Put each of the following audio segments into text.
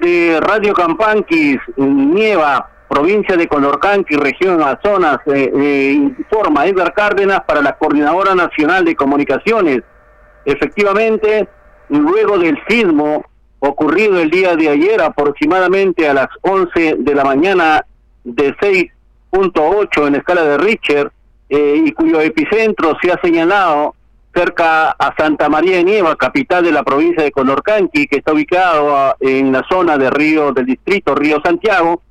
desde Radio Campanquis, Nieva, provincia de Condorcanqui, región Amazonas, eh, eh, informa Edgar Cárdenas para la Coordinadora Nacional de Comunicaciones. Efectivamente, luego del sismo ocurrido el día de ayer, aproximadamente a las 11 de la mañana de 6.8 en escala de Richter, eh, y cuyo epicentro se ha señalado cerca a Santa María de Nieva, capital de la provincia de Condorcanqui, que está ubicado en la zona de Río del distrito Río Santiago,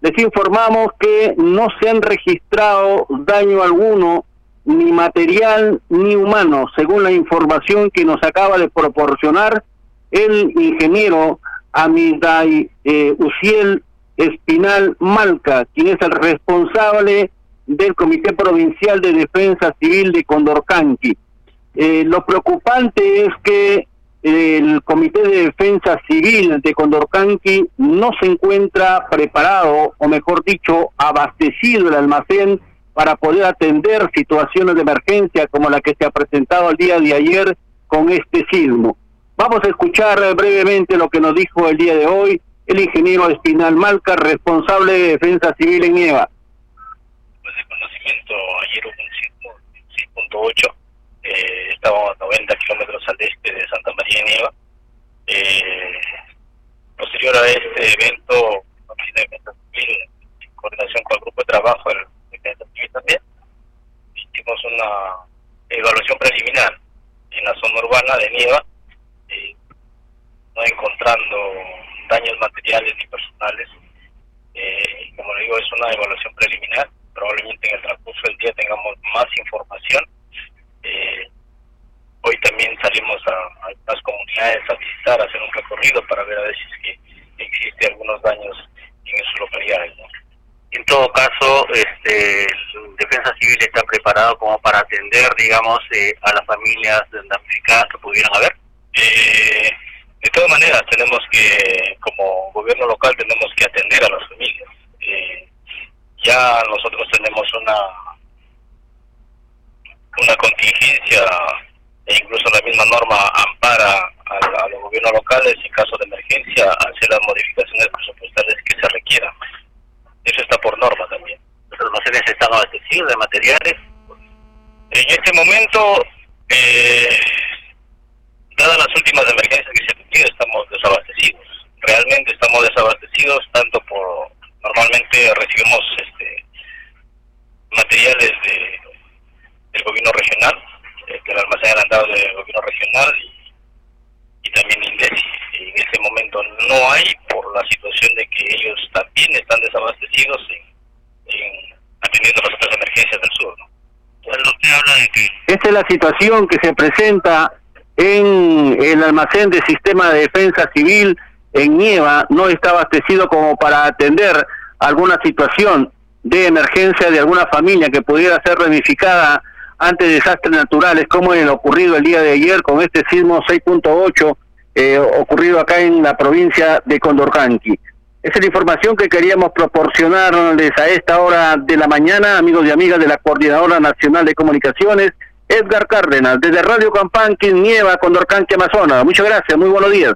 les informamos que no se han registrado daño alguno, ni material ni humano, según la información que nos acaba de proporcionar el ingeniero Amiday eh, Uciel Espinal Malca, quien es el responsable del Comité Provincial de Defensa Civil de Condorcanqui. Eh, lo preocupante es que el Comité de Defensa Civil de Condorcanqui no se encuentra preparado, o mejor dicho, abastecido el almacén para poder atender situaciones de emergencia como la que se ha presentado el día de ayer con este sismo. Vamos a escuchar brevemente lo que nos dijo el día de hoy el ingeniero Espinal Malca, responsable de Defensa Civil en Nieva. Pues de conocimiento, ayer hubo un 6.8, eh, estábamos a 90 kilómetros al este de Santa María de Nieva. Eh, posterior a este evento, de Civil, en coordinación con el grupo de trabajo de Defensa Civil también, hicimos una evaluación preliminar en la zona urbana de Nieva, eh, no encontrando daños materiales ni personales. Eh, como le digo, es una evaluación preliminar. Probablemente en el transcurso del día tengamos más información. Eh, hoy también salimos a, las comunidades a visitar, a hacer un recorrido para ver a ver si es que existe algunos daños en esas localidades. En todo caso, este, Defensa Civil está preparado como para atender, digamos, eh, a las familias damnificadas que pudieran haber. Eh, de todas maneras, tenemos que, como gobierno local, tenemos que atender a las familias. Eh, ya nosotros tenemos una una contingencia e incluso la misma norma ampara gobiernos locales en caso de emergencia hacer las modificaciones presupuestales que se requieran. Eso está por norma también. ¿Los almacenes están abastecidos de materiales? En este momento, eh, dadas las últimas emergencias que se estamos desabastecidos. Realmente estamos desabastecidos tanto por normalmente recibimos este materiales de del gobierno regional, del almacén adelantado del gobierno regional y, también INDECI. Y no hay por la situación de que ellos también están desabastecidos en, atendiendo las otras emergencias del sur. Esta es la situación que se presenta en el almacén de sistema de defensa civil en Nieva no está abastecido como para atender alguna situación de emergencia de alguna familia que pudiera ser ramificada ante desastres naturales como en el ocurrido el día de ayer con este sismo 6.8 eh, ocurrido acá en la provincia de Condorcanqui. Esa es la información que queríamos proporcionarles a esta hora de la mañana, amigos y amigas de la Coordinadora Nacional de Comunicaciones. Edgar Cárdenas, desde Radio Campanqui, Nieva, Condorcanqui, Amazonas. Muchas gracias, muy buenos días.